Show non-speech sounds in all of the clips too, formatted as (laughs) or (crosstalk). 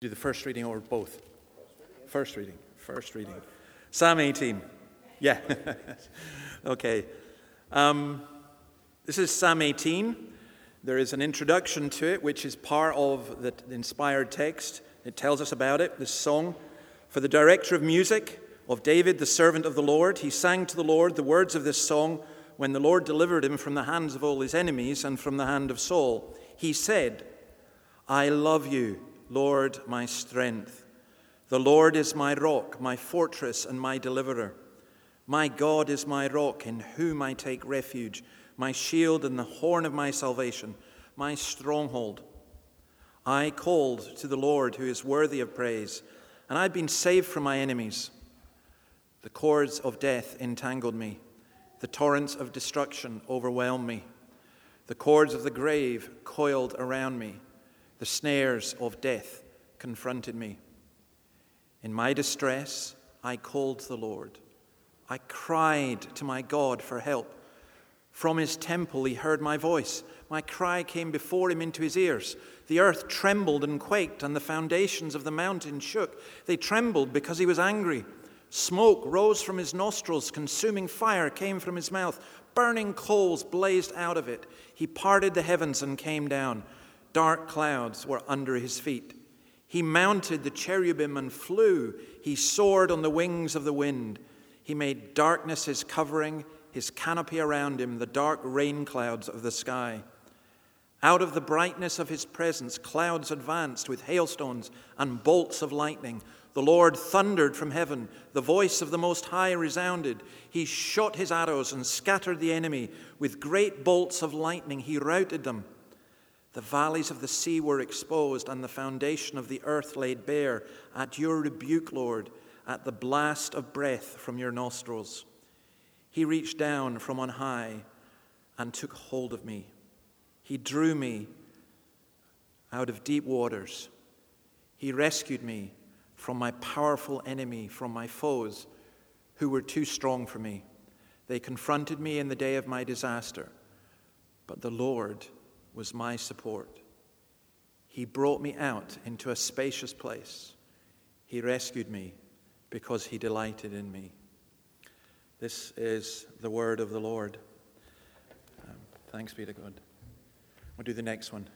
Do the first reading or both? First reading. First reading. Psalm 18. Yeah. (laughs) okay. Um, this is Psalm 18. There is an introduction to it, which is part of the inspired text. It tells us about it, this song. For the director of music of David, the servant of the Lord, he sang to the Lord the words of this song when the Lord delivered him from the hands of all his enemies and from the hand of Saul. He said, I love you Lord, my strength. The Lord is my rock, my fortress, and my deliverer. My God is my rock, in whom I take refuge, my shield and the horn of my salvation, my stronghold. I called to the Lord, who is worthy of praise, and I've been saved from my enemies. The cords of death entangled me, the torrents of destruction overwhelmed me, the cords of the grave coiled around me. The snares of death confronted me. In my distress, I called the Lord. I cried to my God for help. From his temple, he heard my voice. My cry came before him into his ears. The earth trembled and quaked, and the foundations of the mountain shook. They trembled because he was angry. Smoke rose from his nostrils, consuming fire came from his mouth, burning coals blazed out of it. He parted the heavens and came down. Dark clouds were under his feet. He mounted the cherubim and flew. He soared on the wings of the wind. He made darkness his covering, his canopy around him, the dark rain clouds of the sky. Out of the brightness of his presence, clouds advanced with hailstones and bolts of lightning. The Lord thundered from heaven. The voice of the Most High resounded. He shot his arrows and scattered the enemy. With great bolts of lightning, he routed them. The valleys of the sea were exposed, and the foundation of the earth laid bare at your rebuke, Lord, at the blast of breath from your nostrils. He reached down from on high and took hold of me. He drew me out of deep waters. He rescued me from my powerful enemy, from my foes who were too strong for me. They confronted me in the day of my disaster, but the Lord was my support. He brought me out into a spacious place. He rescued me because he delighted in me. This is the word of the Lord. Um, thanks be to God. We'll do the next one.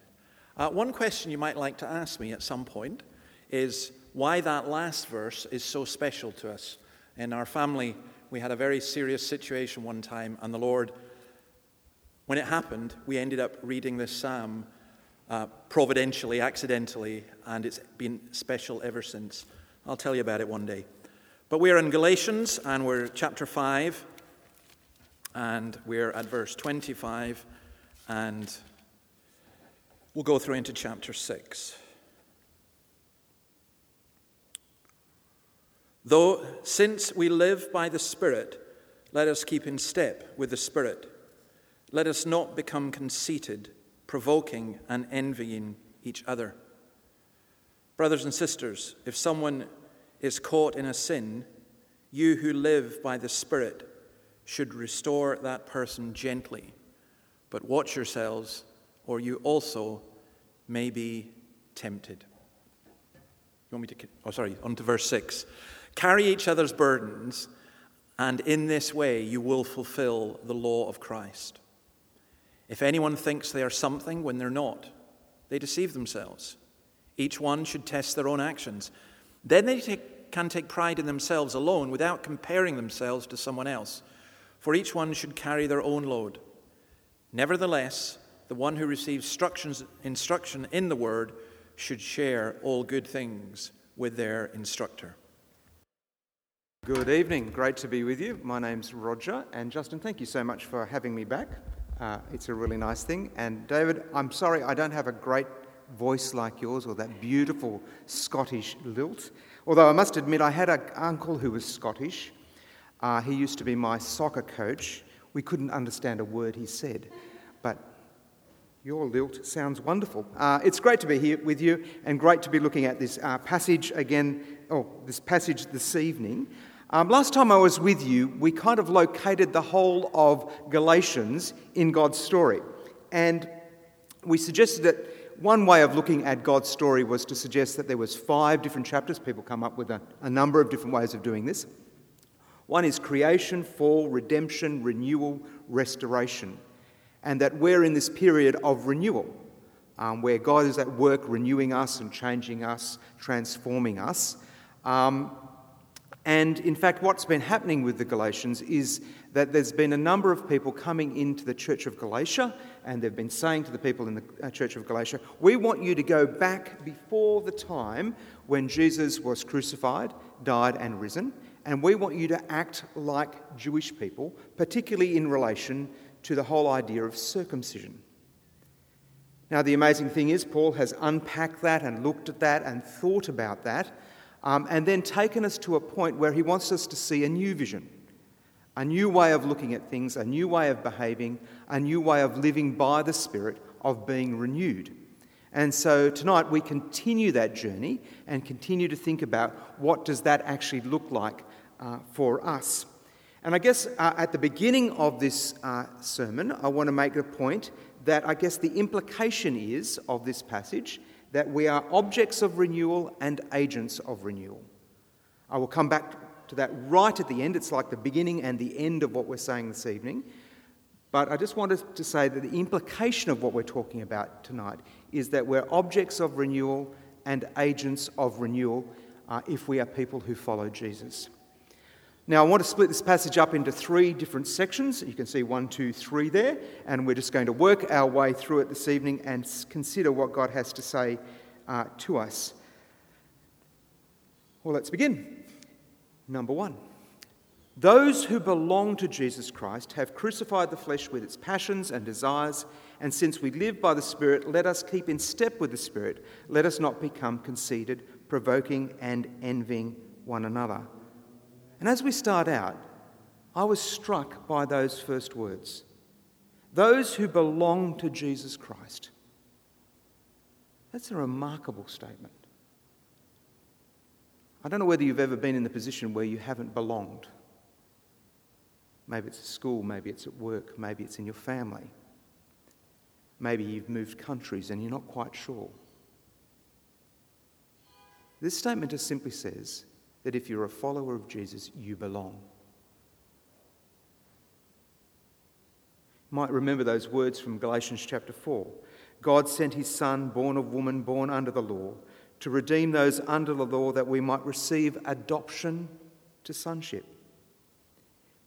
Uh, one question you might like to ask me at some point is why that last verse is so special to us. In our family, we had a very serious situation one time, and the Lord when it happened, we ended up reading this psalm uh, providentially, accidentally, and it's been special ever since. I'll tell you about it one day. But we're in Galatians, and we're chapter 5, and we're at verse 25, and we'll go through into chapter 6. Though, since we live by the Spirit, let us keep in step with the Spirit. Let us not become conceited, provoking and envying each other. Brothers and sisters, if someone is caught in a sin, you who live by the Spirit should restore that person gently. But watch yourselves, or you also may be tempted. You want me to? Oh, sorry, on to verse 6. Carry each other's burdens, and in this way you will fulfill the law of Christ. If anyone thinks they are something when they're not, they deceive themselves. Each one should test their own actions. Then they take, can take pride in themselves alone without comparing themselves to someone else, for each one should carry their own load. Nevertheless, the one who receives instruction in the word should share all good things with their instructor. Good evening. Great to be with you. My name's Roger, and Justin, thank you so much for having me back. Uh, it's a really nice thing. And David, I'm sorry I don't have a great voice like yours or that beautiful Scottish lilt. Although I must admit, I had an uncle who was Scottish. Uh, he used to be my soccer coach. We couldn't understand a word he said, but your lilt sounds wonderful. Uh, it's great to be here with you and great to be looking at this uh, passage again, oh, this passage this evening. Um, last time I was with you, we kind of located the whole of Galatians in God's story. And we suggested that one way of looking at God's story was to suggest that there was five different chapters. People come up with a, a number of different ways of doing this. One is creation, fall, redemption, renewal, restoration. And that we're in this period of renewal, um, where God is at work renewing us and changing us, transforming us. Um, and in fact, what's been happening with the Galatians is that there's been a number of people coming into the church of Galatia, and they've been saying to the people in the uh, church of Galatia, We want you to go back before the time when Jesus was crucified, died, and risen, and we want you to act like Jewish people, particularly in relation to the whole idea of circumcision. Now, the amazing thing is, Paul has unpacked that and looked at that and thought about that um, and then taken us to a point where he wants us to see a new vision, a new way of looking at things, a new way of behaving, a new way of living by the Spirit, of being renewed. And so tonight we continue that journey and continue to think about what does that actually look like uh, for us. And I guess uh, at the beginning of this uh, sermon, I want to make the point that I guess the implication is of this passage that we are objects of renewal and agents of renewal. I will come back to that right at the end. It's like the beginning and the end of what we're saying this evening. But I just wanted to say that the implication of what we're talking about tonight is that we're objects of renewal and agents of renewal uh, if we are people who follow Jesus. Now, I want to split this passage up into three different sections. You can see one, two, three there, and we're just going to work our way through it this evening and consider what God has to say uh, to us. Well, let's begin. Number one those who belong to Jesus Christ have crucified the flesh with its passions and desires, and since we live by the Spirit, let us keep in step with the Spirit. Let us not become conceited, provoking, and envying one another. And as we start out, I was struck by those first words those who belong to Jesus Christ. That's a remarkable statement. I don't know whether you've ever been in the position where you haven't belonged. Maybe it's at school, maybe it's at work, maybe it's in your family. Maybe you've moved countries and you're not quite sure. This statement just simply says that if you're a follower of Jesus, you belong. You might remember those words from Galatians chapter 4. God sent his Son, born of woman, born under the law, to redeem those under the law that we might receive adoption to sonship.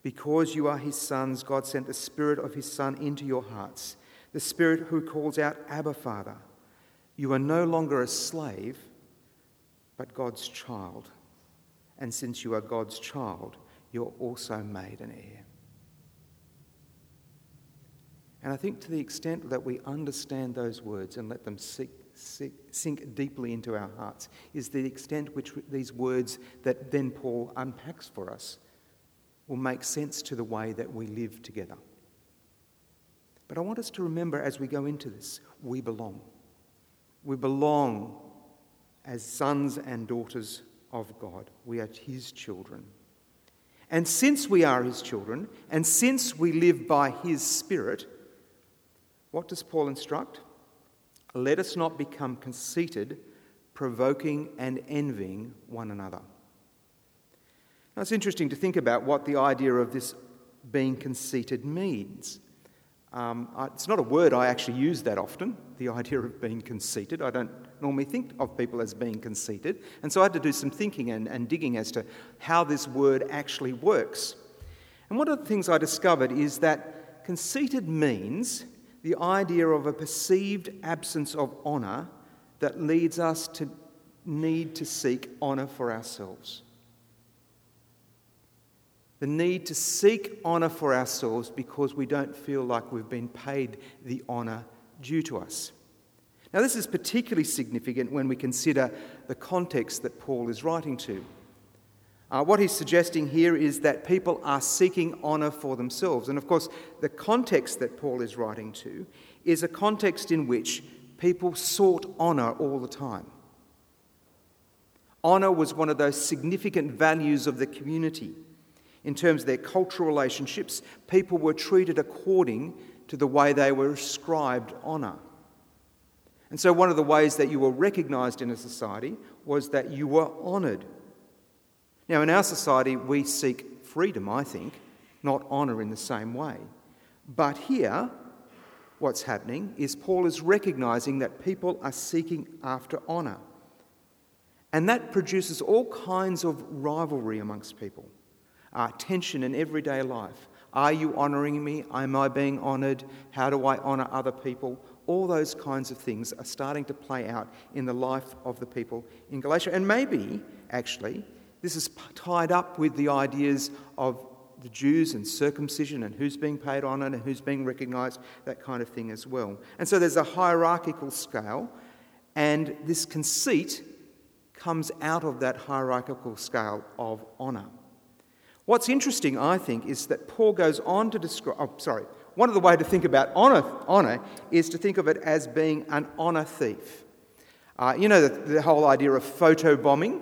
Because you are his sons, God sent the Spirit of his Son into your hearts, the Spirit who calls out, Abba, Father. You are no longer a slave, but God's child and since you are God's child, you're also made an heir. And I think to the extent that we understand those words and let them sink, sink deeply into our hearts is the extent which these words that then Paul unpacks for us will make sense to the way that we live together. But I want us to remember as we go into this, we belong. We belong as sons and daughters of God. We are His children. And since we are His children, and since we live by His Spirit, what does Paul instruct? Let us not become conceited, provoking and envying one another. Now, it's interesting to think about what the idea of this being conceited means. Um, it's not a word I actually use that often, the (laughs) idea of being conceited. I don't normally think of people as being conceited. And so I had to do some thinking and, and digging as to how this word actually works. And one of the things I discovered is that conceited means the idea of a perceived absence of honour that leads us to need to seek honour for ourselves the need to seek honour for ourselves because we don't feel like we've been paid the honour due to us. Now, this is particularly significant when we consider the context that Paul is writing to. Uh, what he's suggesting here is that people are seeking honour for themselves. And of course, the context that Paul is writing to is a context in which people sought honour all the time. Honour was one of those significant values of the community in terms of their cultural relationships, people were treated according to the way they were ascribed honour. And so, one of the ways that you were recognized in a society was that you were honored. Now, in our society, we seek freedom, I think, not honor in the same way. But here, what's happening is Paul is recognizing that people are seeking after honor. And that produces all kinds of rivalry amongst people, uh, tension in everyday life. Are you honoring me? Am I being honored? How do I honor other people? All those kinds of things are starting to play out in the life of the people in Galatia. And maybe, actually, this is tied up with the ideas of the Jews and circumcision and who's being paid honour and who's being recognised, that kind of thing as well. And so there's a hierarchical scale, and this conceit comes out of that hierarchical scale of honour. What's interesting, I think, is that Paul goes on to describe, oh, sorry, one of the ways to think about honour, honour is to think of it as being an honour thief. Uh, you know, the, the whole idea of photo bombing.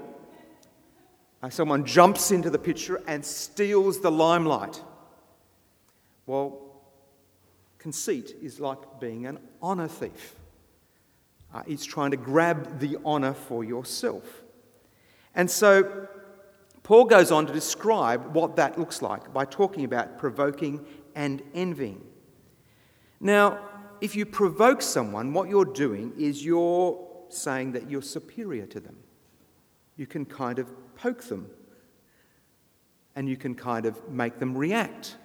Uh, someone jumps into the picture and steals the limelight. Well, conceit is like being an honour thief. Uh, it's trying to grab the honour for yourself. And so Paul goes on to describe what that looks like by talking about provoking and envying. Now, if you provoke someone, what you're doing is you're saying that you're superior to them. You can kind of poke them and you can kind of make them react.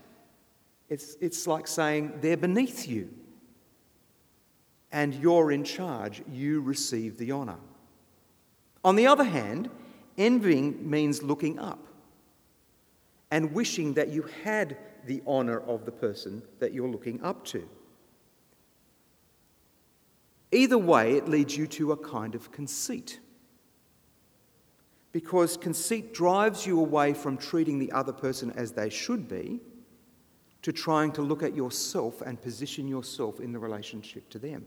It's, it's like saying they're beneath you and you're in charge, you receive the honour. On the other hand, envying means looking up and wishing that you had the honour of the person that you're looking up to. Either way, it leads you to a kind of conceit because conceit drives you away from treating the other person as they should be to trying to look at yourself and position yourself in the relationship to them.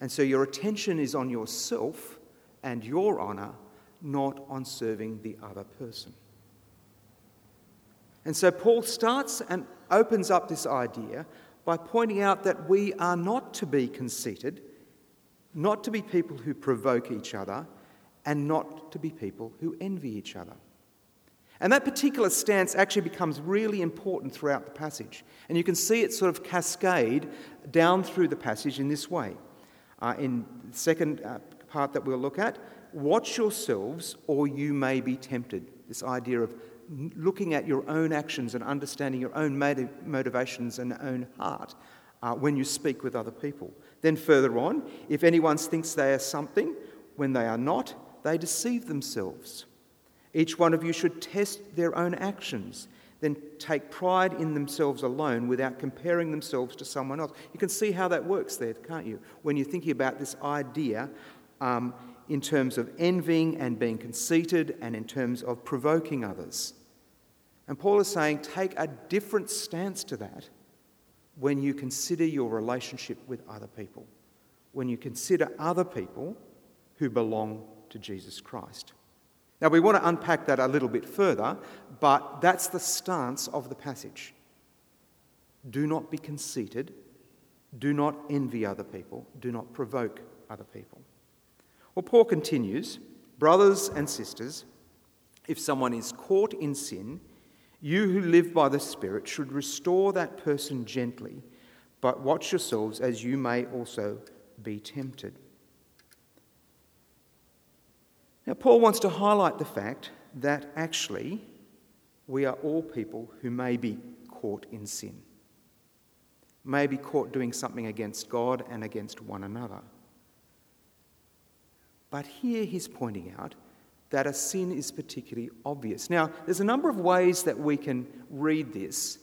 And so your attention is on yourself and your honour, not on serving the other person. And so Paul starts and opens up this idea by pointing out that we are not to be conceited, not to be people who provoke each other and not to be people who envy each other. And that particular stance actually becomes really important throughout the passage. And you can see it sort of cascade down through the passage in this way. Uh, in the second uh, part that we'll look at, watch yourselves or you may be tempted. This idea of looking at your own actions and understanding your own motivations and own heart uh, when you speak with other people. Then further on, if anyone thinks they are something when they are not, they deceive themselves. Each one of you should test their own actions, then take pride in themselves alone without comparing themselves to someone else. You can see how that works there, can't you? When you're thinking about this idea um, in terms of envying and being conceited and in terms of provoking others. And Paul is saying, take a different stance to that when you consider your relationship with other people, when you consider other people who belong to Jesus Christ. Now, we want to unpack that a little bit further, but that's the stance of the passage. Do not be conceited, do not envy other people, do not provoke other people. Well, Paul continues Brothers and sisters, if someone is caught in sin, you who live by the Spirit should restore that person gently, but watch yourselves as you may also be tempted. Now, Paul wants to highlight the fact that actually we are all people who may be caught in sin, may be caught doing something against God and against one another. But here he's pointing out that a sin is particularly obvious. Now, there's a number of ways that we can read this.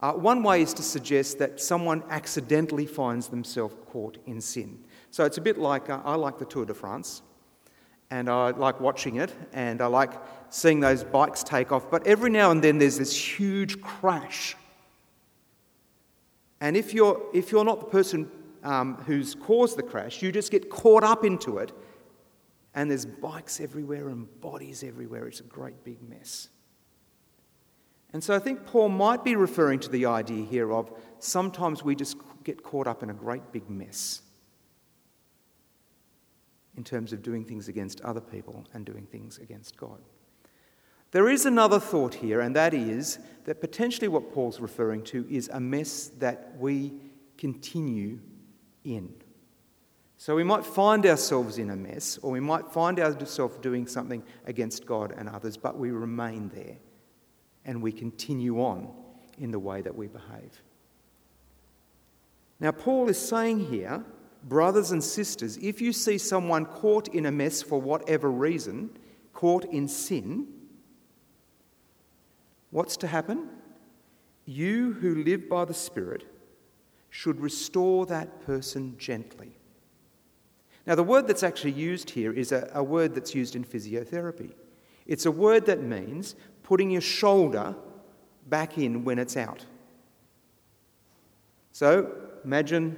Uh, one way is to suggest that someone accidentally finds themselves caught in sin. So it's a bit like uh, I like the Tour de France and I like watching it, and I like seeing those bikes take off. But every now and then there's this huge crash. And if you're, if you're not the person um, who's caused the crash, you just get caught up into it, and there's bikes everywhere and bodies everywhere. It's a great big mess. And so I think Paul might be referring to the idea here of sometimes we just get caught up in a great big mess in terms of doing things against other people and doing things against God. There is another thought here, and that is that potentially what Paul's referring to is a mess that we continue in. So we might find ourselves in a mess, or we might find ourselves doing something against God and others, but we remain there and we continue on in the way that we behave. Now, Paul is saying here, brothers and sisters, if you see someone caught in a mess for whatever reason, caught in sin, what's to happen? You who live by the Spirit should restore that person gently. Now, the word that's actually used here is a, a, word that's used in physiotherapy. It's a word that means putting your shoulder back in when it's out. So, imagine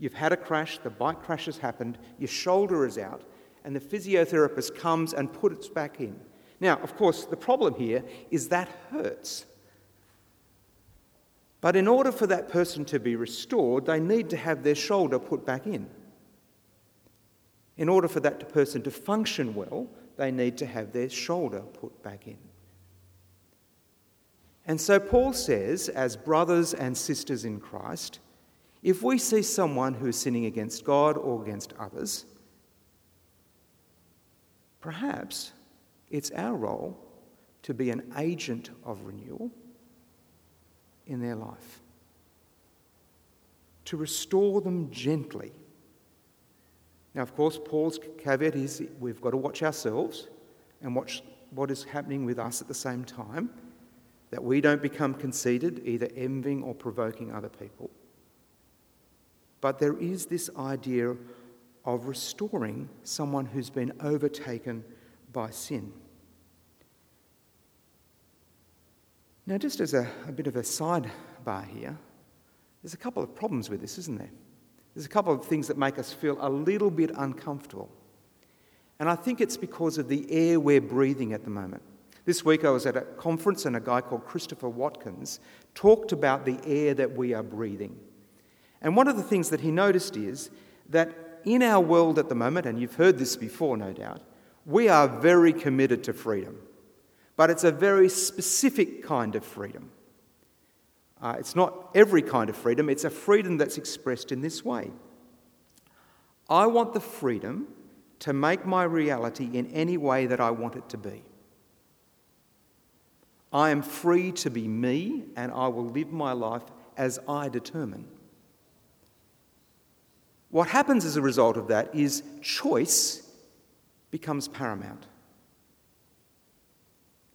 you've had a crash, the bike crash has happened, your shoulder is out, and the physiotherapist comes and puts it back in. Now, of course, the problem here is that hurts. But in order for that person to be restored, they need to have their shoulder put back in. In order for that person to function well, they need to have their shoulder put back in. And so Paul says, as brothers and sisters in Christ, if we see someone who is sinning against God or against others, perhaps it's our role to be an agent of renewal in their life, to restore them gently now, of course, Paul's caveat is we've got to watch ourselves and watch what is happening with us at the same time, that we don't become conceited, either envying or provoking other people. But there is this idea of restoring someone who's been overtaken by sin. Now, just as a, a bit of a sidebar here, there's a couple of problems with this, isn't there? There's a couple of things that make us feel a little bit uncomfortable. And I think it's because of the air we're breathing at the moment. This week I was at a conference and a guy called Christopher Watkins talked about the air that we are breathing. And one of the things that he noticed is that in our world at the moment, and you've heard this before, no doubt, we are very committed to freedom. But it's a very specific kind of freedom. Uh, it's not every kind of freedom, it's a freedom that's expressed in this way. I want the freedom to make my reality in any way that I want it to be. I am free to be me and I will live my life as I determine. What happens as a result of that is choice becomes paramount.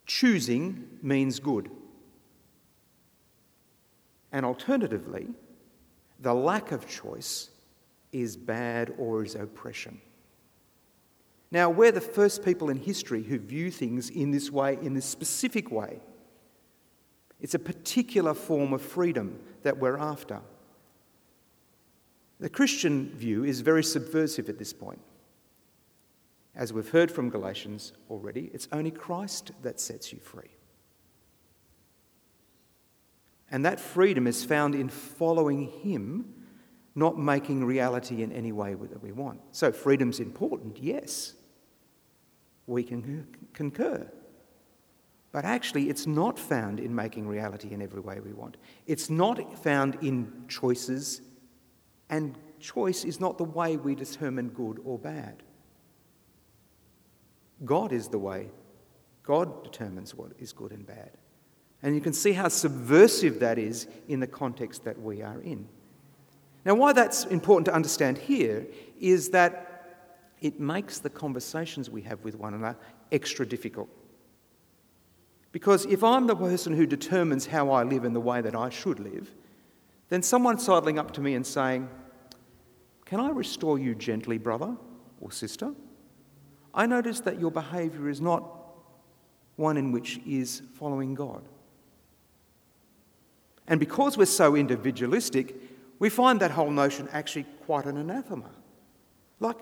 Choosing means good. And alternatively, the lack of choice is bad or is oppression. Now, we're the first people in history who view things in this way, in this specific way. It's a particular form of freedom that we're after. The Christian view is very subversive at this point. As we've heard from Galatians already, it's only Christ that sets you free. And that freedom is found in following Him, not making reality in any way that we want. So, freedom's important, yes. We can concur. But actually, it's not found in making reality in every way we want. It's not found in choices, and choice is not the way we determine good or bad. God is the way. God determines what is good and bad. And you can see how subversive that is in the context that we are in. Now, why that's important to understand here is that it makes the conversations we have with one another extra difficult. Because if I'm the person who determines how I live in the way that I should live, then someone sidling up to me and saying, Can I restore you gently, brother or sister? I notice that your behaviour is not one in which is following God. And because we're so individualistic, we find that whole notion actually quite an anathema. Like,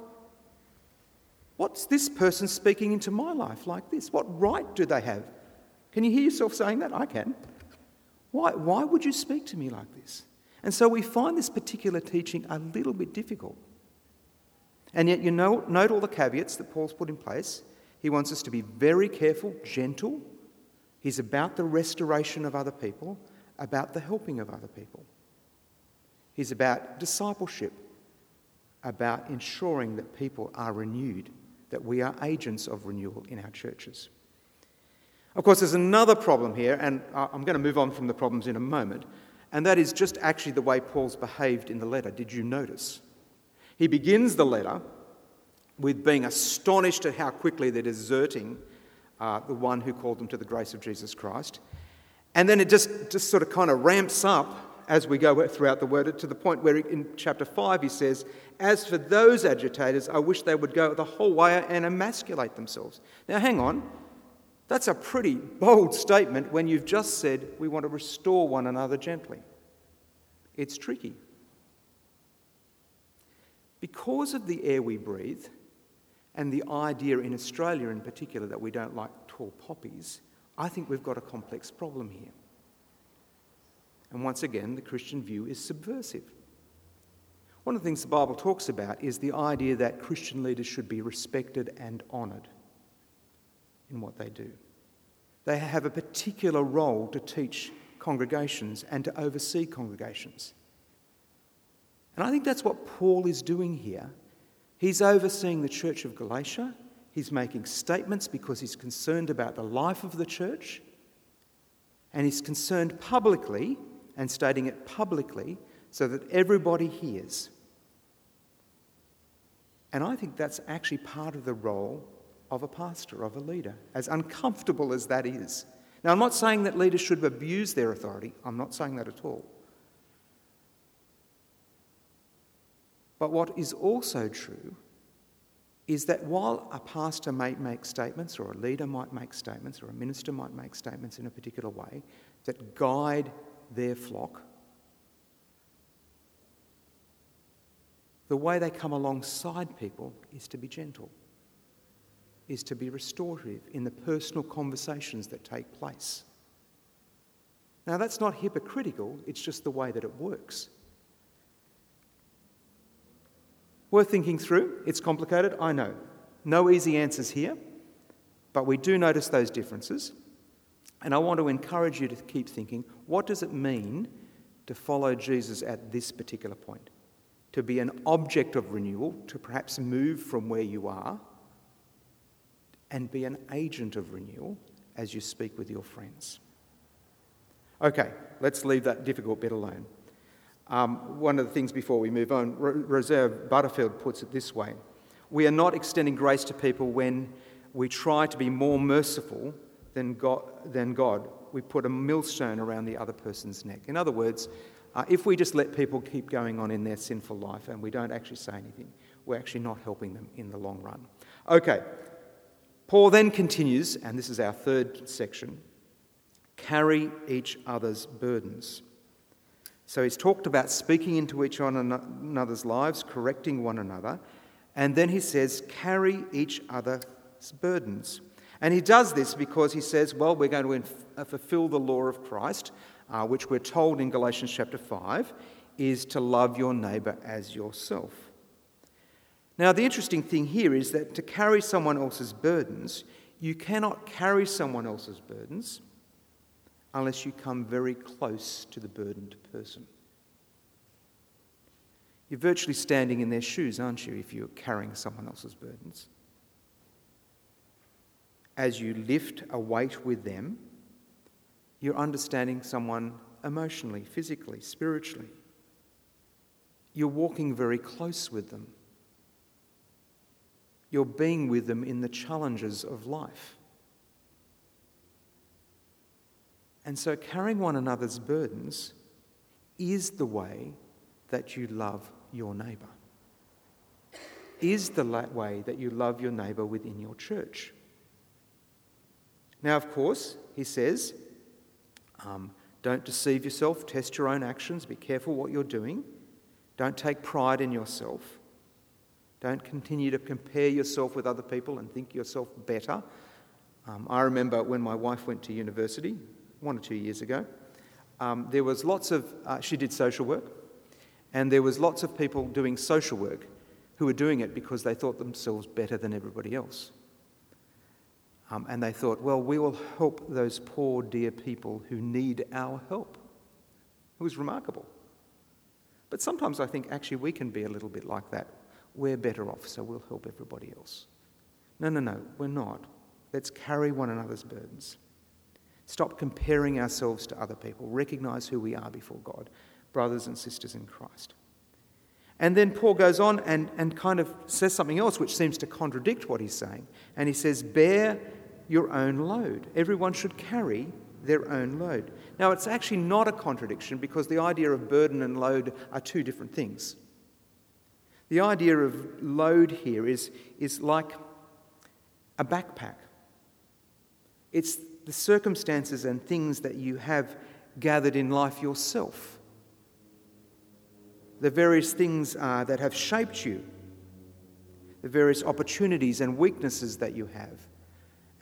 what's this person speaking into my life like this? What right do they have? Can you hear yourself saying that? I can. Why, why would you speak to me like this? And so we find this particular teaching a little bit difficult. And yet, you know, note all the caveats that Paul's put in place. He wants us to be very careful, gentle. He's about the restoration of other people, about the helping of other people. He's about discipleship, about ensuring that people are renewed, that we are agents of renewal in our churches. Of course, there's another problem here, and I'm going to move on from the problems in a moment, and that is just actually the way Paul's behaved in the letter. Did you notice? He begins the letter with being astonished at how quickly they're deserting uh, the one who called them to the grace of Jesus Christ. And then it just, just sort of kind of ramps up as we go throughout the word to the point where in chapter 5 he says, As for those agitators, I wish they would go the whole way and emasculate themselves. Now, hang on. That's a pretty bold statement when you've just said we want to restore one another gently. It's tricky. Because of the air we breathe, and the idea in Australia in particular that we don't like tall poppies, I think we've got a complex problem here. And once again, the Christian view is subversive. One of the things the Bible talks about is the idea that Christian leaders should be respected and honoured in what they do. They have a particular role to teach congregations and to oversee congregations. And I think that's what Paul is doing here. He's overseeing the church of Galatia. He's making statements because he's concerned about the life of the church. And he's concerned publicly and stating it publicly so that everybody hears. And I think that's actually part of the role of a pastor, of a leader, as uncomfortable as that is. Now, I'm not saying that leaders should abuse their authority, I'm not saying that at all. But what is also true is that while a pastor might make statements, or a leader might make statements, or a minister might make statements in a particular way that guide their flock, the way they come alongside people is to be gentle is to be restorative in the personal conversations that take place. Now, that's not hypocritical, it's just the way that it works. Worth thinking through. It's complicated, I know. No easy answers here, but we do notice those differences. And I want to encourage you to keep thinking what does it mean to follow Jesus at this particular point? To be an object of renewal, to perhaps move from where you are and be an agent of renewal as you speak with your friends. Okay, let's leave that difficult bit alone. Um, one of the things before we move on, Rosaria Butterfield puts it this way We are not extending grace to people when we try to be more merciful than God. Than God. We put a millstone around the other person's neck. In other words, uh, if we just let people keep going on in their sinful life and we don't actually say anything, we're actually not helping them in the long run. Okay, Paul then continues, and this is our third section carry each other's burdens. So he's talked about speaking into each another's lives, correcting one another, and then he says, carry each other's burdens. And he does this because he says, well, we're going to inf- uh, fulfill the law of Christ, uh, which we're told in Galatians chapter 5 is to love your neighbour as yourself. Now, the interesting thing here is that to carry someone else's burdens, you cannot carry someone else's burdens unless you come very close to the burdened person. You're virtually standing in their shoes, aren't you, if you're carrying someone else's burdens? As you lift a weight with them, you're understanding someone emotionally, physically, spiritually. You're walking very close with them. You're being with them in the challenges of life. And so, carrying one another's burdens is the way that you love your neighbour, is the way that you love your neighbour within your church. Now, of course, he says, um, don't deceive yourself, test your own actions, be careful what you're doing, don't take pride in yourself. Don't continue to compare yourself with other people and think yourself better. Um, I remember when my wife went to university, one or two years ago, um, there was lots of, uh, she did social work, and there was lots of people doing social work who were doing it because they thought themselves better than everybody else. Um, and they thought, well, we will help those poor, dear people who need our help. It was remarkable. But sometimes I think actually we can be a little bit like that. We're better off, so we'll help everybody else. No, no, no, we're not. Let's carry one another's burdens. Stop comparing ourselves to other people. Recognize who we are before God, brothers and sisters in Christ. And then Paul goes on and, and kind of says something else which seems to contradict what he's saying. And he says, Bear your own load. Everyone should carry their own load. Now, it's actually not a contradiction because the idea of burden and load are two different things. The idea of load here is, is like a backpack, it's the circumstances and things that you have gathered in life yourself, the various things uh, that have shaped you, the various opportunities and weaknesses that you have.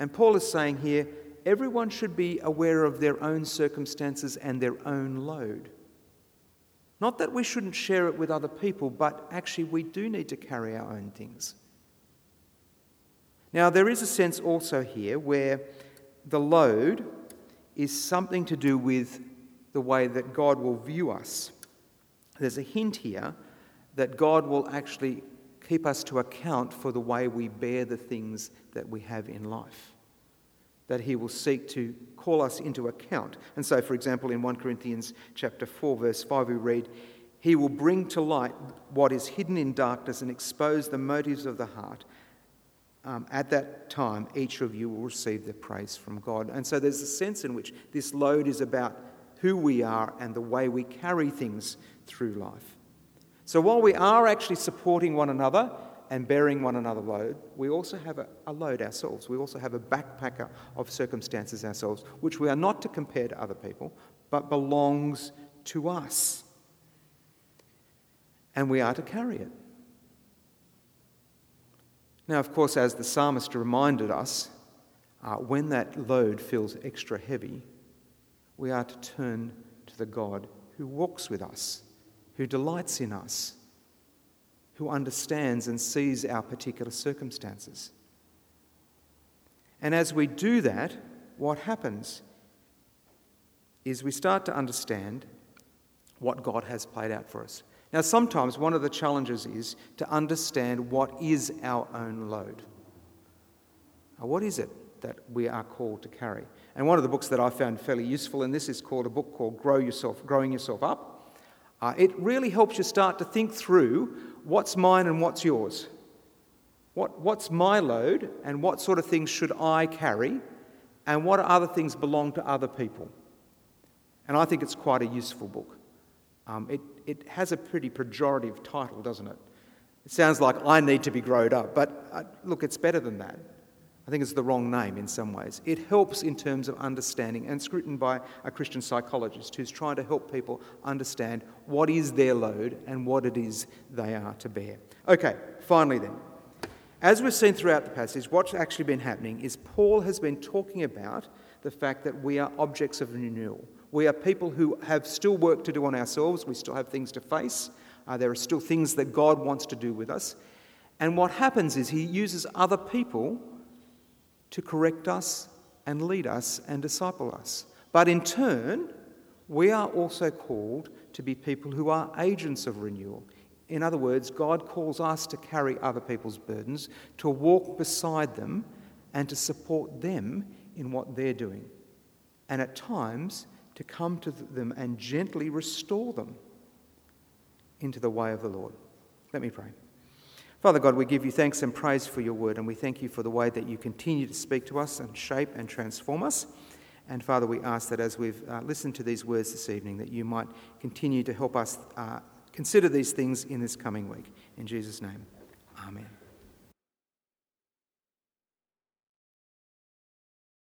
And Paul is saying here everyone should be aware of their own circumstances and their own load. Not that we shouldn't share it with other people, but actually we do need to carry our own things. Now, there is a sense also here where the load is something to do with the way that God will view us. There's a hint here that God will actually keep us to account for the way we bear the things that we have in life. That he will seek to call us into account. And so, for example, in 1 Corinthians chapter 4, verse 5, we read, He will bring to light what is hidden in darkness and expose the motives of the heart um, at that time, each of you will receive the praise from God. And so there's a sense in which this load is about who we are and the way we carry things through life. So while we are actually supporting one another and bearing one another load, we also have a, a load ourselves. We also have a backpacker of circumstances ourselves, which we are not to compare to other people, but belongs to us. And we are to carry it. Now, of course, as the psalmist reminded us, uh, when that load feels extra heavy, we are to turn to the God who walks with us, who delights in us, who understands and sees our particular circumstances. And as we do that, what happens is we start to understand what God has played out for us. Now, sometimes one of the challenges is to understand what is our own load. Now, what is it that we are called to carry? And one of the books that I found fairly useful in this is called a book called Grow Yourself, Growing Yourself Up. Uh, it really helps you start to think through what's mine and what's yours. What, what's my load and what sort of things should I carry and what other things belong to other people? And I think it's quite a useful book. Um, it, it has a pretty pejorative title, doesn't it? It sounds like I need to be growed up, but uh, look, it's better than that. I think it's the wrong name in some ways. It helps in terms of understanding, and it's written by a Christian psychologist who's trying to help people understand what is their load and what it is they are to bear. Okay, finally then. As we've seen throughout the passage, what's actually been happening is Paul has been talking about the fact that we are objects of renewal. We are people who have still work to do on ourselves. We still have things to face. Uh, there are still things that God wants to do with us. And what happens is He uses other people to correct us and lead us and disciple us. But in turn, we are also called to be people who are agents of renewal. In other words, God calls us to carry other people's burdens, to walk beside them, and to support them in what they're doing. And at times, to come to them and gently restore them into the way of the Lord. Let me pray. Father God, we give you thanks and praise for your word, and we thank you for the way that you continue to speak to us and shape and transform us. And Father, we ask that as we've uh, listened to these words this evening, that you might continue to help us uh, consider these things in this coming week. In Jesus' name, amen.